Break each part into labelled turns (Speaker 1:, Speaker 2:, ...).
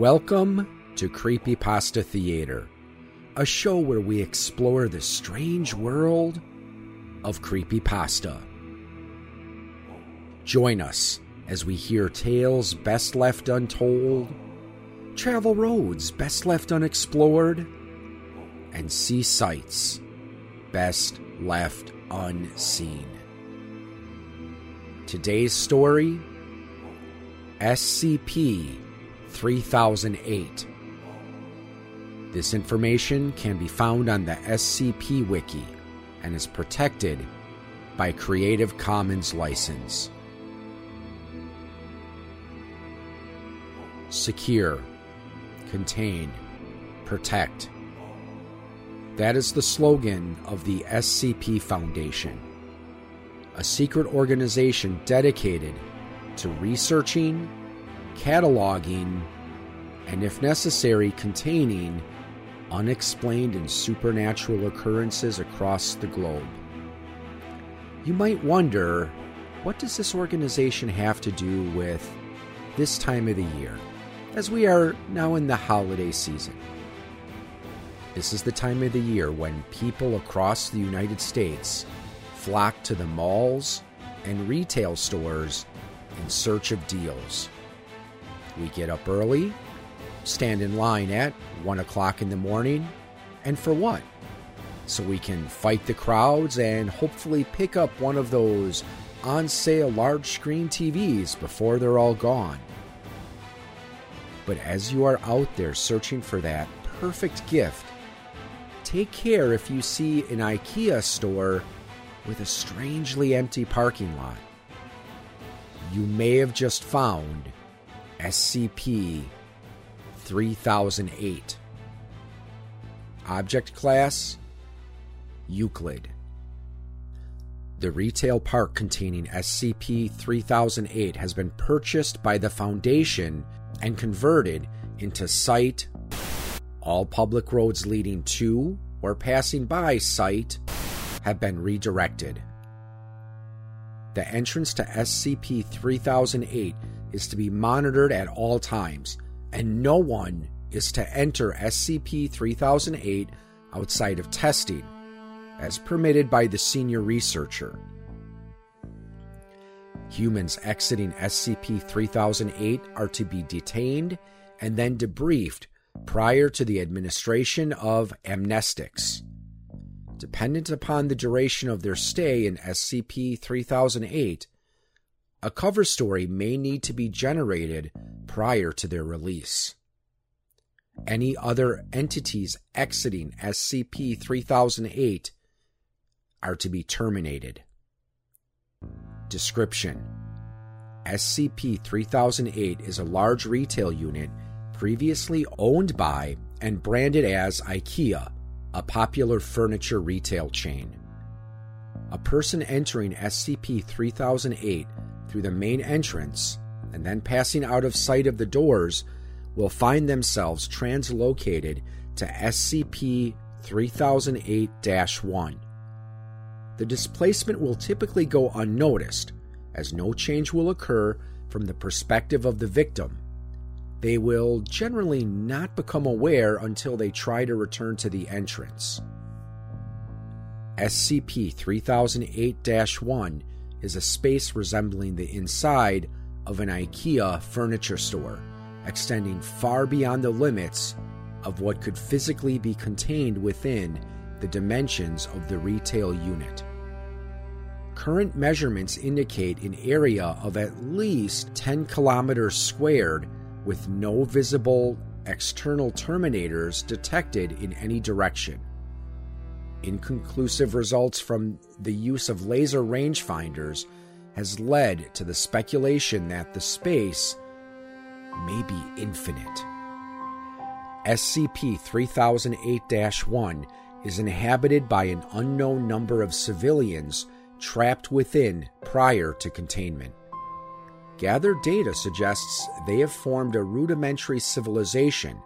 Speaker 1: Welcome to Creepypasta Theater, a show where we explore the strange world of creepypasta. Join us as we hear tales best left untold, travel roads best left unexplored, and see sights best left unseen. Today's story SCP 3008. This information can be found on the SCP Wiki and is protected by Creative Commons license. Secure, contain, protect. That is the slogan of the SCP Foundation, a secret organization dedicated to researching, cataloging, and if necessary, containing unexplained and supernatural occurrences across the globe. You might wonder what does this organization have to do with this time of the year, as we are now in the holiday season? This is the time of the year when people across the United States flock to the malls and retail stores in search of deals. We get up early, stand in line at 1 o'clock in the morning, and for what? So we can fight the crowds and hopefully pick up one of those on sale large screen TVs before they're all gone. But as you are out there searching for that perfect gift, take care if you see an IKEA store with a strangely empty parking lot. You may have just found SCP 3008. Object Class Euclid. The retail park containing SCP 3008 has been purchased by the Foundation and converted into site. All public roads leading to or passing by site have been redirected. The entrance to SCP 3008 is to be monitored at all times, and no one is to enter SCP 3008 outside of testing, as permitted by the senior researcher. Humans exiting SCP 3008 are to be detained and then debriefed prior to the administration of amnestics. Dependent upon the duration of their stay in SCP 3008, a cover story may need to be generated prior to their release. Any other entities exiting SCP 3008 are to be terminated. Description SCP 3008 is a large retail unit previously owned by and branded as IKEA, a popular furniture retail chain. A person entering SCP 3008 through the main entrance and then passing out of sight of the doors will find themselves translocated to SCP 3008 1. The displacement will typically go unnoticed, as no change will occur from the perspective of the victim. They will generally not become aware until they try to return to the entrance. SCP 3008 1 is a space resembling the inside of an IKEA furniture store, extending far beyond the limits of what could physically be contained within the dimensions of the retail unit. Current measurements indicate an area of at least 10 kilometers squared with no visible external terminators detected in any direction. Inconclusive results from the use of laser rangefinders has led to the speculation that the space may be infinite. SCP 3008 1 is inhabited by an unknown number of civilians trapped within prior to containment. Gathered data suggests they have formed a rudimentary civilization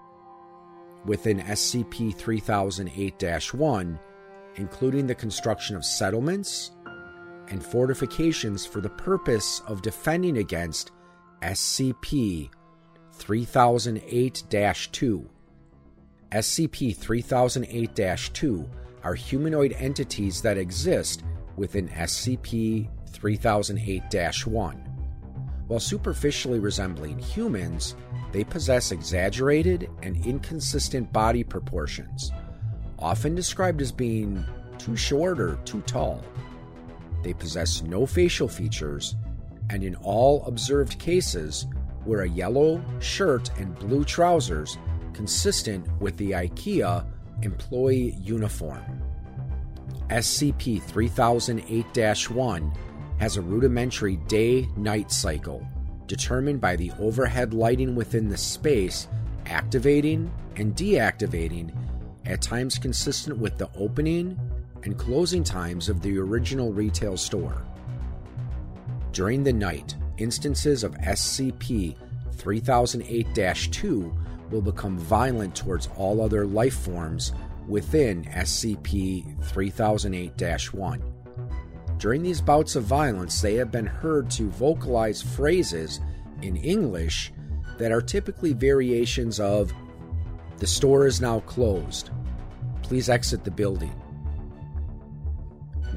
Speaker 1: within SCP 3008 1 including the construction of settlements and fortifications for the purpose of defending against SCP 3008 2. SCP 3008 2 are humanoid entities that exist within SCP 3008 1. While superficially resembling humans, they possess exaggerated and inconsistent body proportions, often described as being too short or too tall. They possess no facial features, and in all observed cases, wear a yellow shirt and blue trousers consistent with the IKEA employee uniform. SCP 3008 1 has a rudimentary day night cycle determined by the overhead lighting within the space activating and deactivating at times consistent with the opening and closing times of the original retail store. During the night, instances of SCP 3008 2 will become violent towards all other life forms within SCP 3008 1. During these bouts of violence, they have been heard to vocalize phrases in English that are typically variations of, The store is now closed. Please exit the building.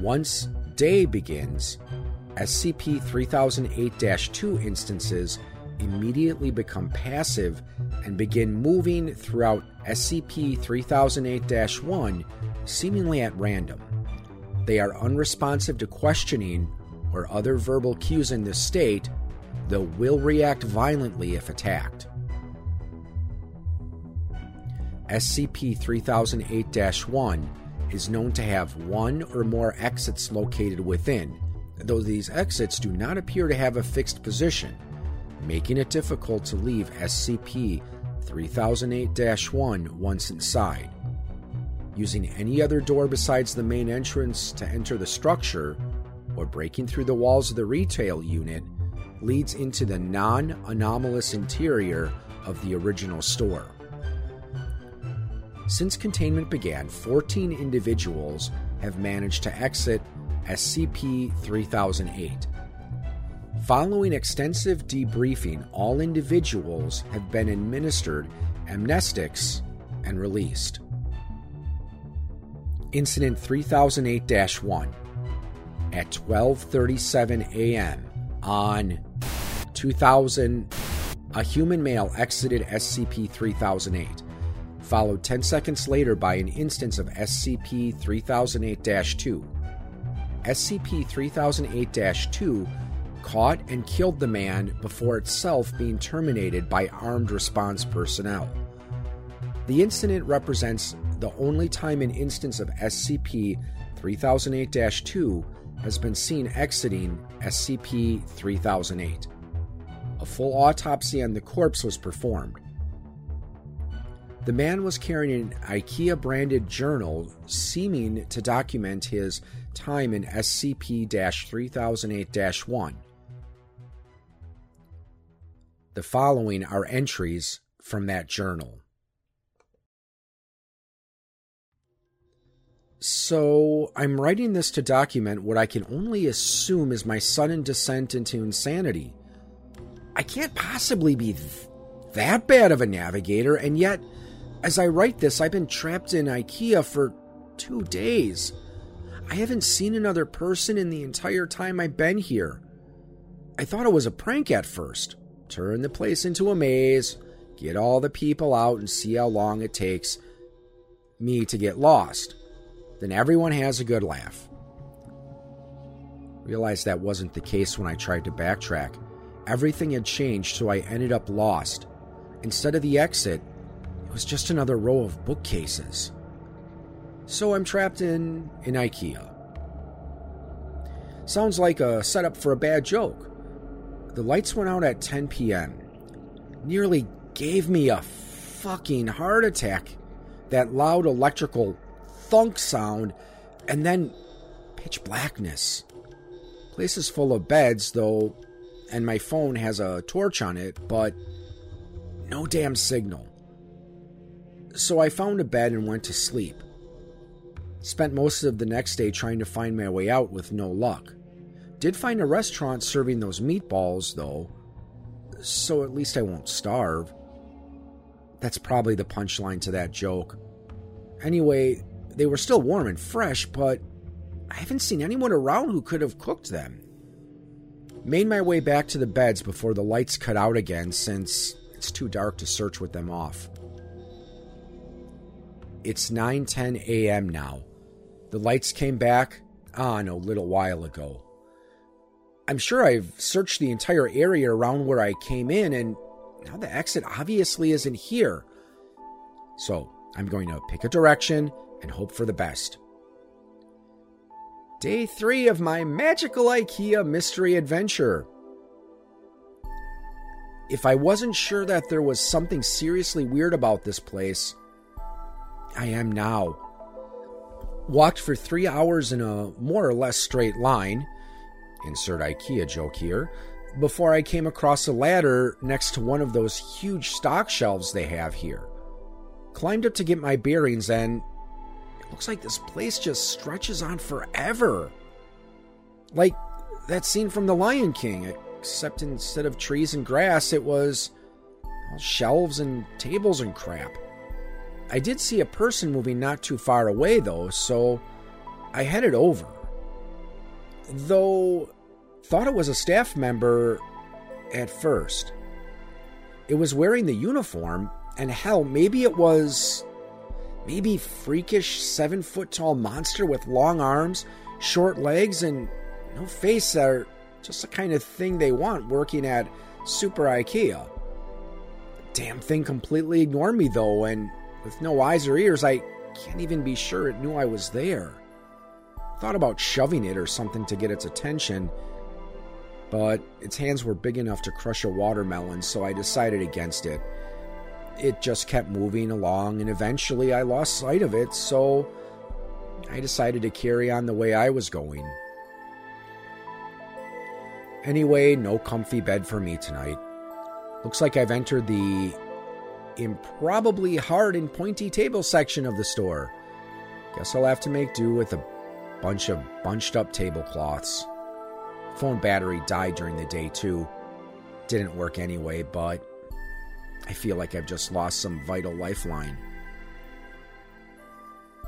Speaker 1: Once day begins, SCP 3008 2 instances immediately become passive and begin moving throughout SCP 3008 1 seemingly at random. They are unresponsive to questioning or other verbal cues in this state, though will react violently if attacked. SCP 3008 1 is known to have one or more exits located within, though these exits do not appear to have a fixed position, making it difficult to leave SCP 3008 1 once inside. Using any other door besides the main entrance to enter the structure, or breaking through the walls of the retail unit, leads into the non anomalous interior of the original store. Since containment began, 14 individuals have managed to exit SCP 3008. Following extensive debriefing, all individuals have been administered amnestics and released. Incident 3008-1 at 12:37 a.m. on 2000 a human male exited SCP-3008 followed 10 seconds later by an instance of SCP-3008-2 SCP-3008-2 caught and killed the man before itself being terminated by armed response personnel. The incident represents the only time an instance of SCP 3008 2 has been seen exiting SCP 3008. A full autopsy on the corpse was performed. The man was carrying an IKEA branded journal seeming to document his time in SCP 3008 1. The following are entries from that journal. So, I'm writing this to document what I can only assume is my sudden descent into insanity. I can't possibly be th- that bad of a navigator, and yet, as I write this, I've been trapped in IKEA for two days. I haven't seen another person in the entire time I've been here. I thought it was a prank at first. Turn the place into a maze, get all the people out, and see how long it takes me to get lost then everyone has a good laugh. Realized that wasn't the case when I tried to backtrack. Everything had changed, so I ended up lost. Instead of the exit, it was just another row of bookcases. So I'm trapped in in IKEA. Sounds like a setup for a bad joke. The lights went out at 10 p.m. Nearly gave me a fucking heart attack. That loud electrical thunk sound, and then pitch blackness. Place is full of beds, though, and my phone has a torch on it, but no damn signal. So I found a bed and went to sleep. Spent most of the next day trying to find my way out with no luck. Did find a restaurant serving those meatballs, though, so at least I won't starve. That's probably the punchline to that joke. Anyway, they were still warm and fresh, but I haven't seen anyone around who could have cooked them. Made my way back to the beds before the lights cut out again since it's too dark to search with them off. It's 9:10 a.m. now. The lights came back ah, on a little while ago. I'm sure I've searched the entire area around where I came in and now the exit obviously isn't here. So, I'm going to pick a direction and hope for the best. Day 3 of my magical IKEA mystery adventure. If I wasn't sure that there was something seriously weird about this place, I am now. Walked for three hours in a more or less straight line, insert IKEA joke here, before I came across a ladder next to one of those huge stock shelves they have here. Climbed up to get my bearings, and it looks like this place just stretches on forever. Like that scene from The Lion King, except instead of trees and grass, it was shelves and tables and crap. I did see a person moving not too far away, though, so I headed over. Though, thought it was a staff member at first. It was wearing the uniform, and hell, maybe it was. Maybe freakish seven foot tall monster with long arms, short legs, and no face that are just the kind of thing they want working at Super IKEA. Damn thing completely ignored me though, and with no eyes or ears, I can't even be sure it knew I was there. Thought about shoving it or something to get its attention, but its hands were big enough to crush a watermelon, so I decided against it. It just kept moving along, and eventually I lost sight of it, so I decided to carry on the way I was going. Anyway, no comfy bed for me tonight. Looks like I've entered the improbably hard and pointy table section of the store. Guess I'll have to make do with a bunch of bunched up tablecloths. Phone battery died during the day, too. Didn't work anyway, but I feel like I've just lost some vital lifeline.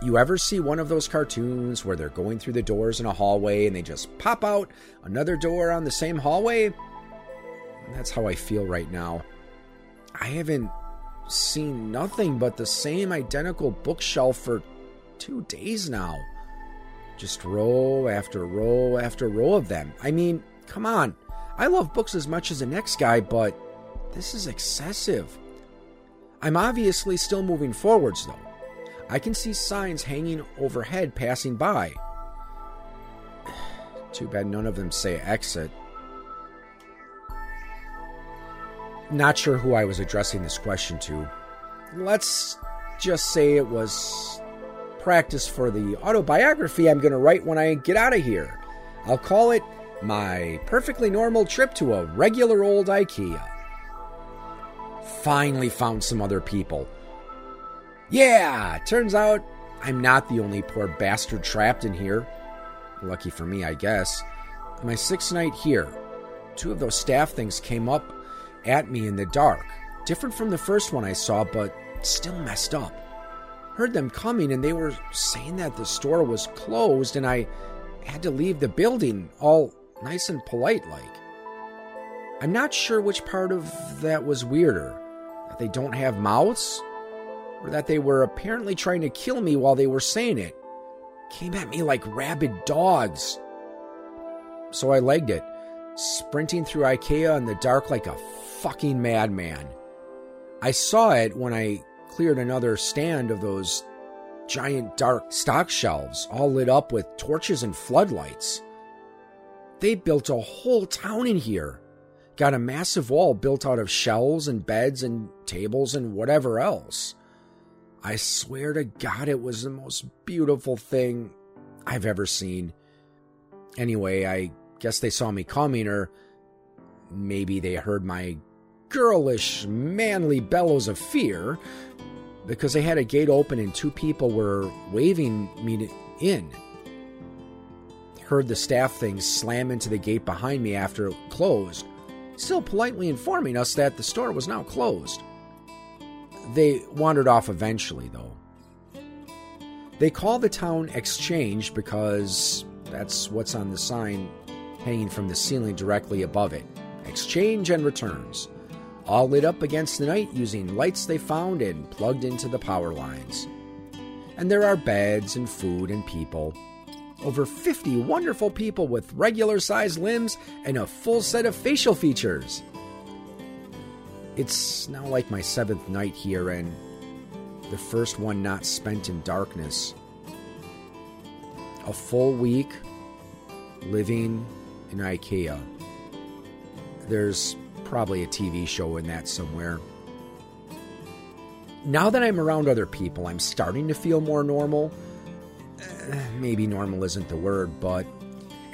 Speaker 1: You ever see one of those cartoons where they're going through the doors in a hallway and they just pop out another door on the same hallway? That's how I feel right now. I haven't seen nothing but the same identical bookshelf for two days now. Just row after row after row of them. I mean, come on. I love books as much as the next guy, but this is excessive. I'm obviously still moving forwards, though. I can see signs hanging overhead passing by. Too bad none of them say exit. Not sure who I was addressing this question to. Let's just say it was practice for the autobiography I'm going to write when I get out of here. I'll call it My Perfectly Normal Trip to a Regular Old IKEA. Finally found some other people. Yeah, turns out I'm not the only poor bastard trapped in here. Lucky for me, I guess. My sixth night here, two of those staff things came up at me in the dark. Different from the first one I saw, but still messed up. Heard them coming, and they were saying that the store was closed and I had to leave the building, all nice and polite like. I'm not sure which part of that was weirder that they don't have mouths, or that they were apparently trying to kill me while they were saying it. Came at me like rabid dogs. So I legged it sprinting through IKEA in the dark like a fucking madman. I saw it when I cleared another stand of those giant dark stock shelves, all lit up with torches and floodlights. They built a whole town in here. Got a massive wall built out of shelves and beds and tables and whatever else. I swear to God, it was the most beautiful thing I've ever seen. Anyway, I guess they saw me coming, or maybe they heard my girlish, manly bellows of fear because they had a gate open and two people were waving me in. Heard the staff things slam into the gate behind me after it closed. still politely informing us that the store was now closed. They wandered off eventually, though. They call the town Exchange because that's what's on the sign hanging from the ceiling directly above it. Exchange and returns. All lit up against the night using lights they found and plugged into the power lines. And there are beds and food and people. Over 50 wonderful people with regular sized limbs and a full set of facial features. It's now like my seventh night here and the first one not spent in darkness. A full week living in IKEA. There's probably a TV show in that somewhere. Now that I'm around other people, I'm starting to feel more normal. Eh, maybe normal isn't the word, but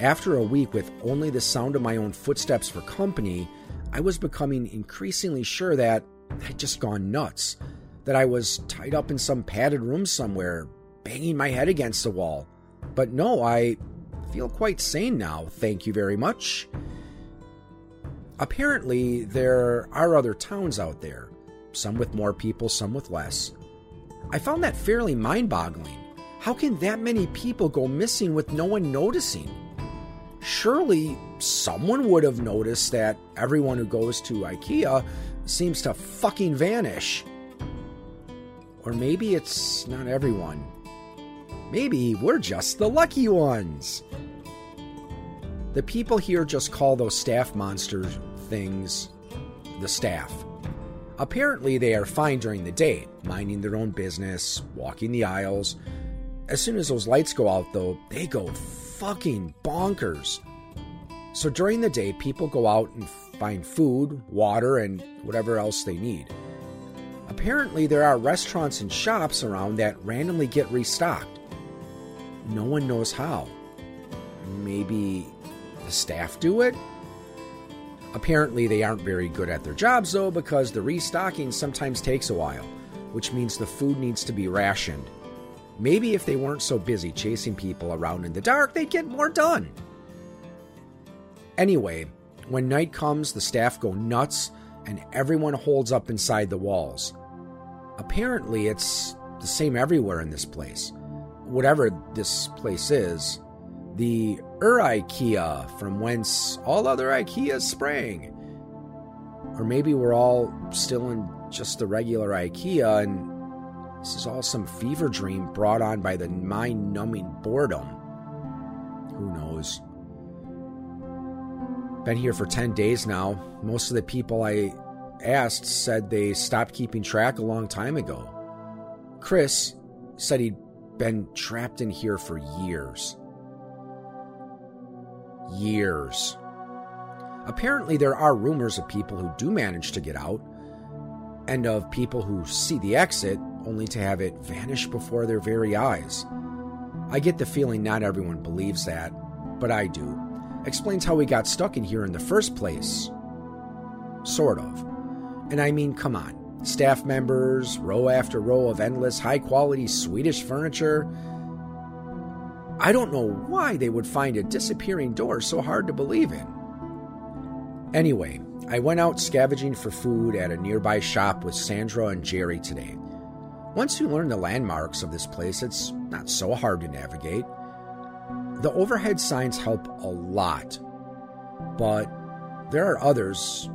Speaker 1: after a week with only the sound of my own footsteps for company, I was becoming increasingly sure that I'd just gone nuts that I was tied up in some padded room somewhere, banging my head against the wall. But no, I feel quite sane now, thank you very much. Apparently, there are other towns out there, some with more people, some with less. I found that fairly mind boggling. How can that many people go missing with no one noticing? Surely someone would have noticed that everyone who goes to IKEA seems to fucking vanish. Or maybe it's not everyone. Maybe we're just the lucky ones. The people here just call those staff monster things the staff. Apparently, they are fine during the day, minding their own business, walking the aisles. As soon as those lights go out, though, they go fucking bonkers. So during the day, people go out and find food, water, and whatever else they need. Apparently, there are restaurants and shops around that randomly get restocked. No one knows how. Maybe the staff do it? Apparently, they aren't very good at their jobs, though, because the restocking sometimes takes a while, which means the food needs to be rationed. Maybe if they weren't so busy chasing people around in the dark, they'd get more done. Anyway, when night comes, the staff go nuts and everyone holds up inside the walls. Apparently, it's the same everywhere in this place. Whatever this place is, the Ur IKEA from whence all other IKEAs sprang. Or maybe we're all still in just the regular IKEA and this is all some fever dream brought on by the mind numbing boredom. Who knows? Been here for 10 days now. Most of the people I asked said they stopped keeping track a long time ago. Chris said he'd been trapped in here for years. Years. Apparently, there are rumors of people who do manage to get out, and of people who see the exit only to have it vanish before their very eyes. I get the feeling not everyone believes that, but I do. Explains how we got stuck in here in the first place. Sort of. And I mean, come on. Staff members, row after row of endless high quality Swedish furniture. I don't know why they would find a disappearing door so hard to believe in. Anyway, I went out scavenging for food at a nearby shop with Sandra and Jerry today. Once you learn the landmarks of this place, it's not so hard to navigate. The overhead signs help a lot, but there are others,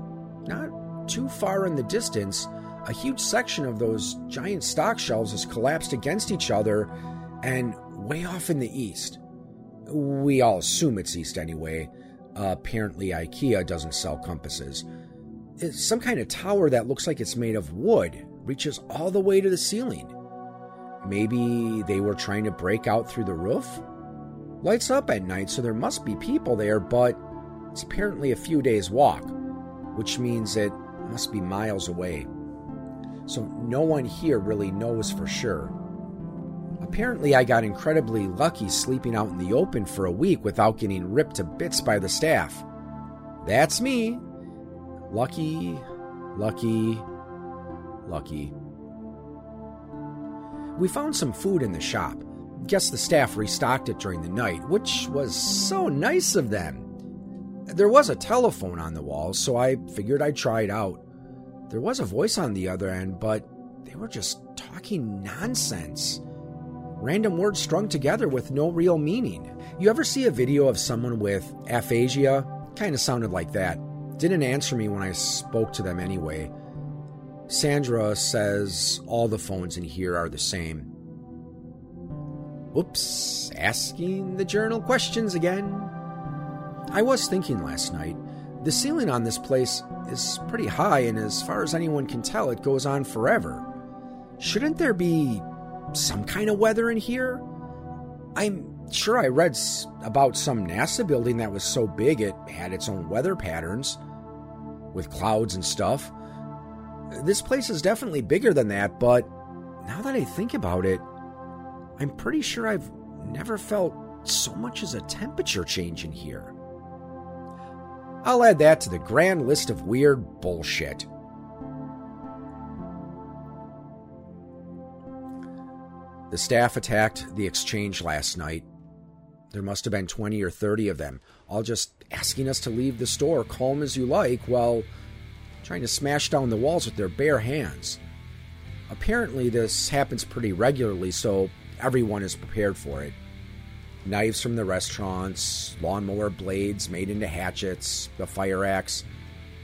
Speaker 1: not too far in the distance. A huge section of those giant stock shelves is collapsed against each other, and way off in the east. We all assume it's east anyway. Uh, apparently, IKEA doesn't sell compasses. It's some kind of tower that looks like it's made of wood reaches all the way to the ceiling. Maybe they were trying to break out through the roof? Lights up at night, so there must be people there, but it's apparently a few days' walk, which means it must be miles away. So no one here really knows for sure. Apparently, I got incredibly lucky sleeping out in the open for a week without getting ripped to bits by the staff. That's me. Lucky, lucky, lucky. We found some food in the shop. Guess the staff restocked it during the night, which was so nice of them. There was a telephone on the wall, so I figured I'd try it out. There was a voice on the other end, but they were just talking nonsense. Random words strung together with no real meaning. You ever see a video of someone with aphasia? Kind of sounded like that. Didn't answer me when I spoke to them anyway. Sandra says all the phones in here are the same. Oops, asking the journal questions again. I was thinking last night, the ceiling on this place is pretty high, and as far as anyone can tell, it goes on forever. Shouldn't there be some kind of weather in here? I'm sure I read about some NASA building that was so big it had its own weather patterns with clouds and stuff. This place is definitely bigger than that, but now that I think about it, I'm pretty sure I've never felt so much as a temperature change in here. I'll add that to the grand list of weird bullshit. The staff attacked the exchange last night. There must have been 20 or 30 of them, all just asking us to leave the store calm as you like while trying to smash down the walls with their bare hands. Apparently, this happens pretty regularly, so everyone is prepared for it. Knives from the restaurants, lawnmower blades made into hatchets, the fire axe.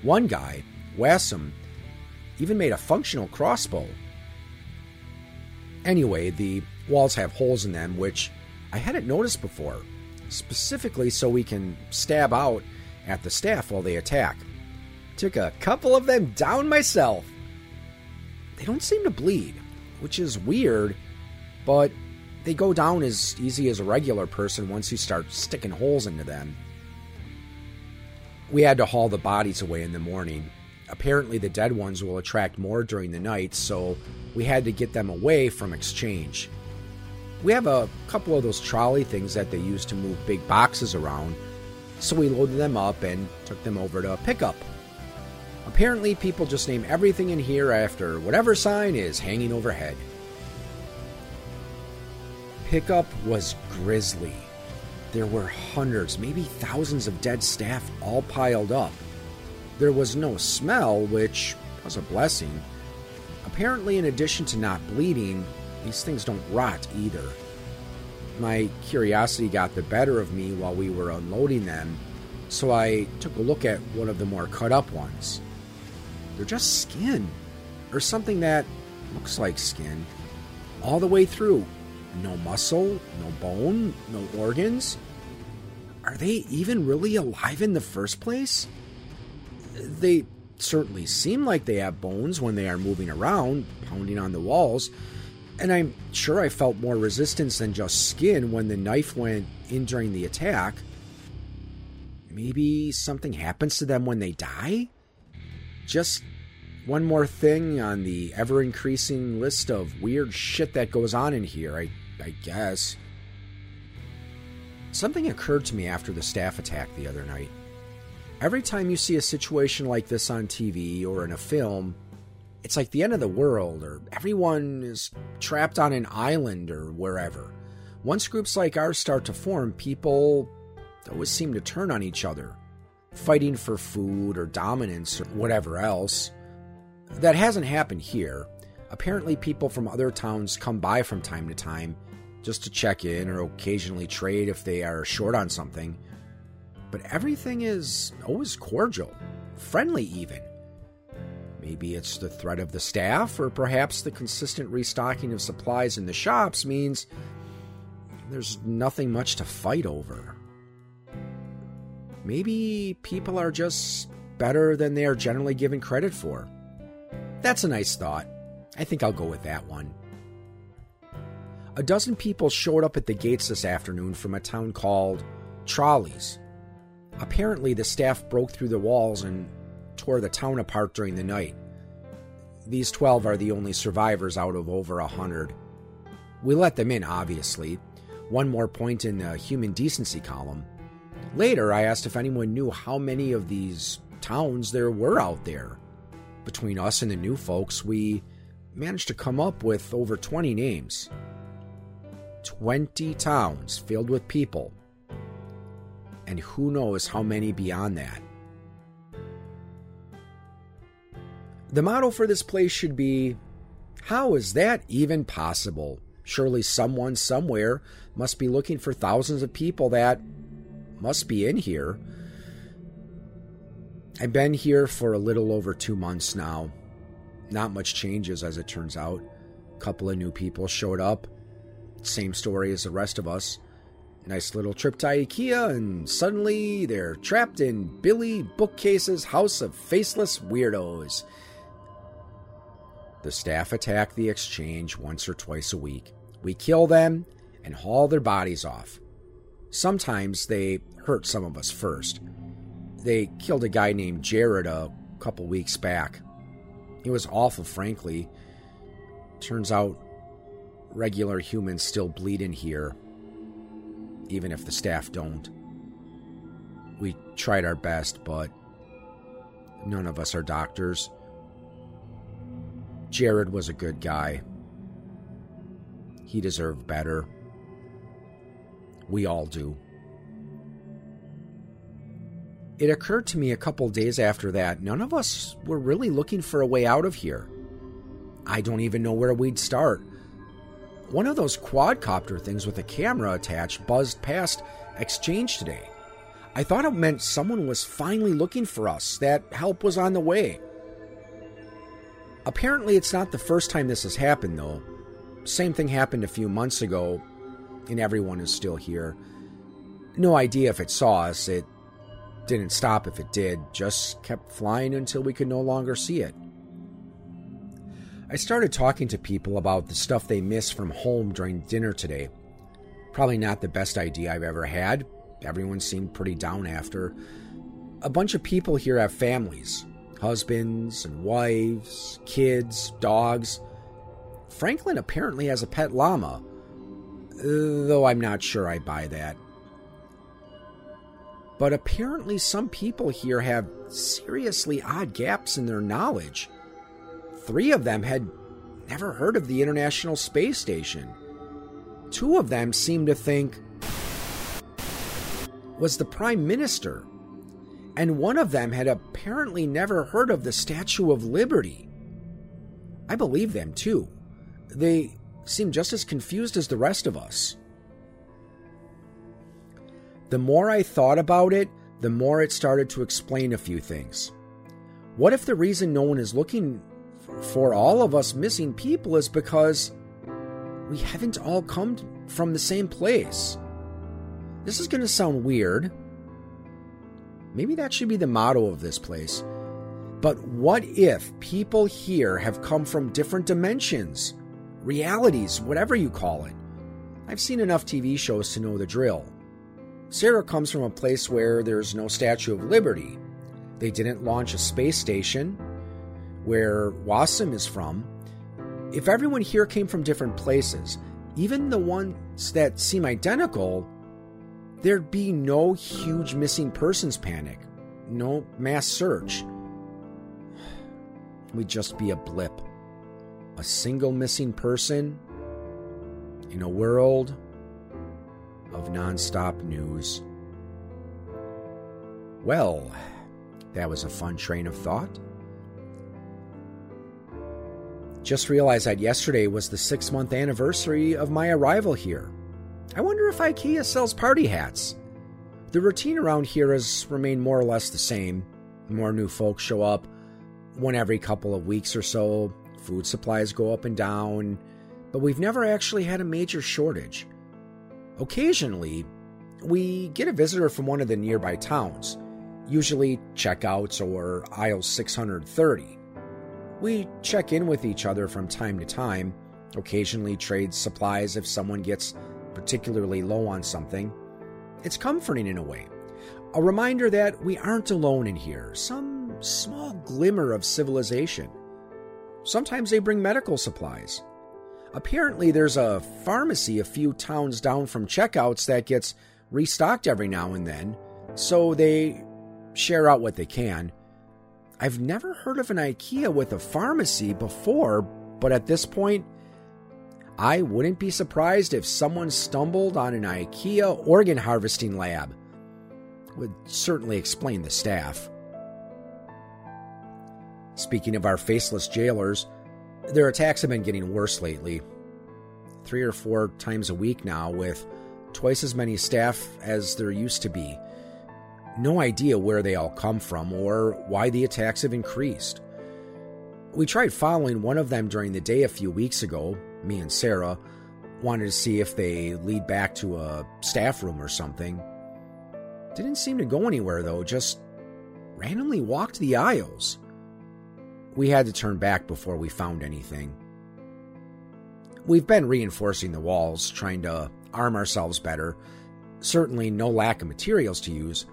Speaker 1: One guy, Wasim, even made a functional crossbow. Anyway, the walls have holes in them, which I hadn't noticed before, specifically so we can stab out at the staff while they attack. Took a couple of them down myself. They don't seem to bleed, which is weird, but they go down as easy as a regular person once you start sticking holes into them. We had to haul the bodies away in the morning. Apparently, the dead ones will attract more during the night, so we had to get them away from exchange. We have a couple of those trolley things that they use to move big boxes around, so we loaded them up and took them over to a pickup. Apparently, people just name everything in here after whatever sign is hanging overhead. Pickup was grisly. There were hundreds, maybe thousands of dead staff all piled up. There was no smell, which was a blessing. Apparently, in addition to not bleeding, these things don't rot either. My curiosity got the better of me while we were unloading them, so I took a look at one of the more cut up ones. They're just skin, or something that looks like skin, all the way through. No muscle, no bone, no organs. Are they even really alive in the first place? They certainly seem like they have bones when they are moving around, pounding on the walls, and I'm sure I felt more resistance than just skin when the knife went in during the attack. Maybe something happens to them when they die? just one more thing on the ever increasing list of weird shit that goes on in here, I, I guess. Something occurred to me after the staff attack the other night. Every time you see a situation like this on TV or in a film, it's like the end of the world, or everyone is trapped on an island or wherever. Once groups like ours start to form, people always seem to turn on each other fighting for food or dominance or whatever else. That hasn't happened here. Apparently, people from other towns come by from time to time just to check in or occasionally trade if they are short on something. But everything is always cordial, friendly, even. Maybe it's the threat of the staff, or perhaps the consistent restocking of supplies in the shops means there's nothing much to fight over. Maybe people are just better than they are generally given credit for. That's a nice thought. I think I'll go with that one. A dozen people showed up at the gates this afternoon from a town called Trolleys. Apparently, the staff broke through the walls and tore the town apart during the night. These 12 are the only survivors out of over a hundred. We let them in, obviously. One more point in the human decency column. Later, I asked if anyone knew how many of these towns there were out there. Between us and the new folks, we managed to come up with over 20 names. 20 towns filled with people. And who knows how many beyond that. The motto for this place should be How is that even possible? Surely someone somewhere must be looking for thousands of people that must be in here. I've been here for a little over two months now. Not much changes, as it turns out. A couple of new people showed up. Same story as the rest of us. Nice little trip to IKEA, and suddenly they're trapped in Billy Bookcase's house of faceless weirdos. The staff attack the exchange once or twice a week. We kill them and haul their bodies off. Sometimes they hurt some of us first. They killed a guy named Jared a couple weeks back. He was awful, frankly. Turns out regular humans still bleed in here, even if the staff don't. We tried our best, but none of us are doctors. Jared was a good guy. He deserved better. We all do. It occurred to me a couple days after that none of us were really looking for a way out of here. I don't even know where we'd start. One of those quadcopter things with a camera attached buzzed past Exchange today. I thought it meant someone was finally looking for us, that help was on the way. Apparently, it's not the first time this has happened, though. Same thing happened a few months ago, and everyone is still here. No idea if it saw us. It didn't stop if it did, just kept flying until we could no longer see it. I started talking to people about the stuff they miss from home during dinner today. Probably not the best idea I've ever had. Everyone seemed pretty down after. A bunch of people here have families husbands and wives, kids, dogs. Franklin apparently has a pet llama, though I'm not sure I buy that. But apparently, some people here have seriously odd gaps in their knowledge. Three of them had never heard of the International Space Station. Two of them seemed to think was the Prime Minister. And one of them had apparently never heard of the Statue of Liberty. I believe them too. They seemed just as confused as the rest of us. The more I thought about it, the more it started to explain a few things. What if the reason no one is looking for all of us missing people is because we haven't all come from the same place. This is going to sound weird. Maybe that should be the motto of this place. But what if people here have come from different dimensions, realities, whatever you call it? I've seen enough TV shows to know the drill. Sarah comes from a place where there's no Statue of Liberty. They didn't launch a space station where Wasim is from, if everyone here came from different places, even the ones that seem identical, there'd be no huge missing persons panic, no mass search. We'd just be a blip. A single missing person in a world of nonstop news. Well, that was a fun train of thought. Just realized that yesterday was the six month anniversary of my arrival here. I wonder if IKEA sells party hats. The routine around here has remained more or less the same. More new folks show up one every couple of weeks or so. Food supplies go up and down, but we've never actually had a major shortage. Occasionally, we get a visitor from one of the nearby towns, usually checkouts or aisle 630. We check in with each other from time to time, occasionally trade supplies if someone gets particularly low on something. It's comforting in a way. A reminder that we aren't alone in here, some small glimmer of civilization. Sometimes they bring medical supplies. Apparently, there's a pharmacy a few towns down from checkouts that gets restocked every now and then, so they share out what they can. I've never heard of an IKEA with a pharmacy before, but at this point, I wouldn't be surprised if someone stumbled on an IKEA organ harvesting lab. would certainly explain the staff. Speaking of our faceless jailers, their attacks have been getting worse lately. Three or four times a week now, with twice as many staff as there used to be. No idea where they all come from or why the attacks have increased. We tried following one of them during the day a few weeks ago, me and Sarah, wanted to see if they lead back to a staff room or something. Didn't seem to go anywhere though, just randomly walked the aisles. We had to turn back before we found anything. We've been reinforcing the walls, trying to arm ourselves better. Certainly no lack of materials to use.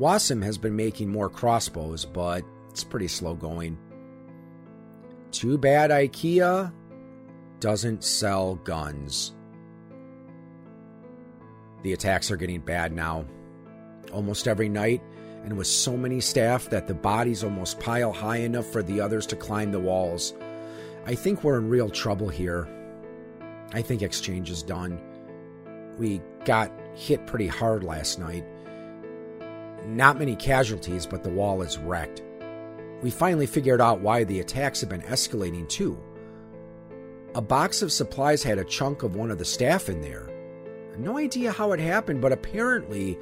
Speaker 1: Wasim has been making more crossbows, but it's pretty slow going. Too bad IKEA doesn't sell guns. The attacks are getting bad now. Almost every night, and with so many staff that the bodies almost pile high enough for the others to climb the walls. I think we're in real trouble here. I think exchange is done. We got hit pretty hard last night. Not many casualties, but the wall is wrecked. We finally figured out why the attacks have been escalating too. A box of supplies had a chunk of one of the staff in there. No idea how it happened, but apparently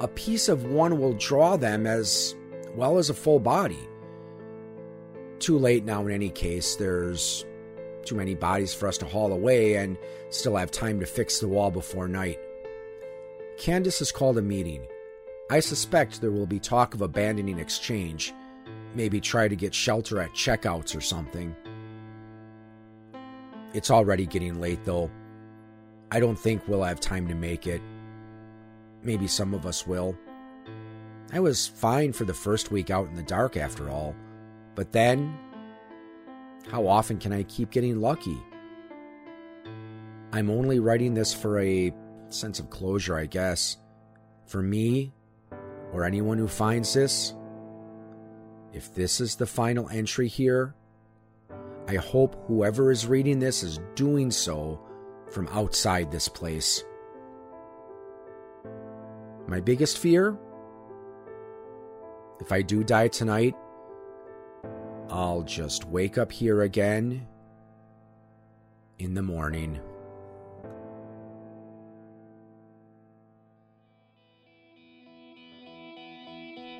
Speaker 1: a piece of one will draw them as well as a full body. Too late now, in any case, there's too many bodies for us to haul away and still have time to fix the wall before night. Candace has called a meeting. I suspect there will be talk of abandoning exchange, maybe try to get shelter at checkouts or something. It's already getting late, though. I don't think we'll have time to make it. Maybe some of us will. I was fine for the first week out in the dark, after all. But then, how often can I keep getting lucky? I'm only writing this for a sense of closure, I guess. For me, or anyone who finds this, if this is the final entry here, I hope whoever is reading this is doing so from outside this place. My biggest fear? If I do die tonight, I'll just wake up here again in the morning.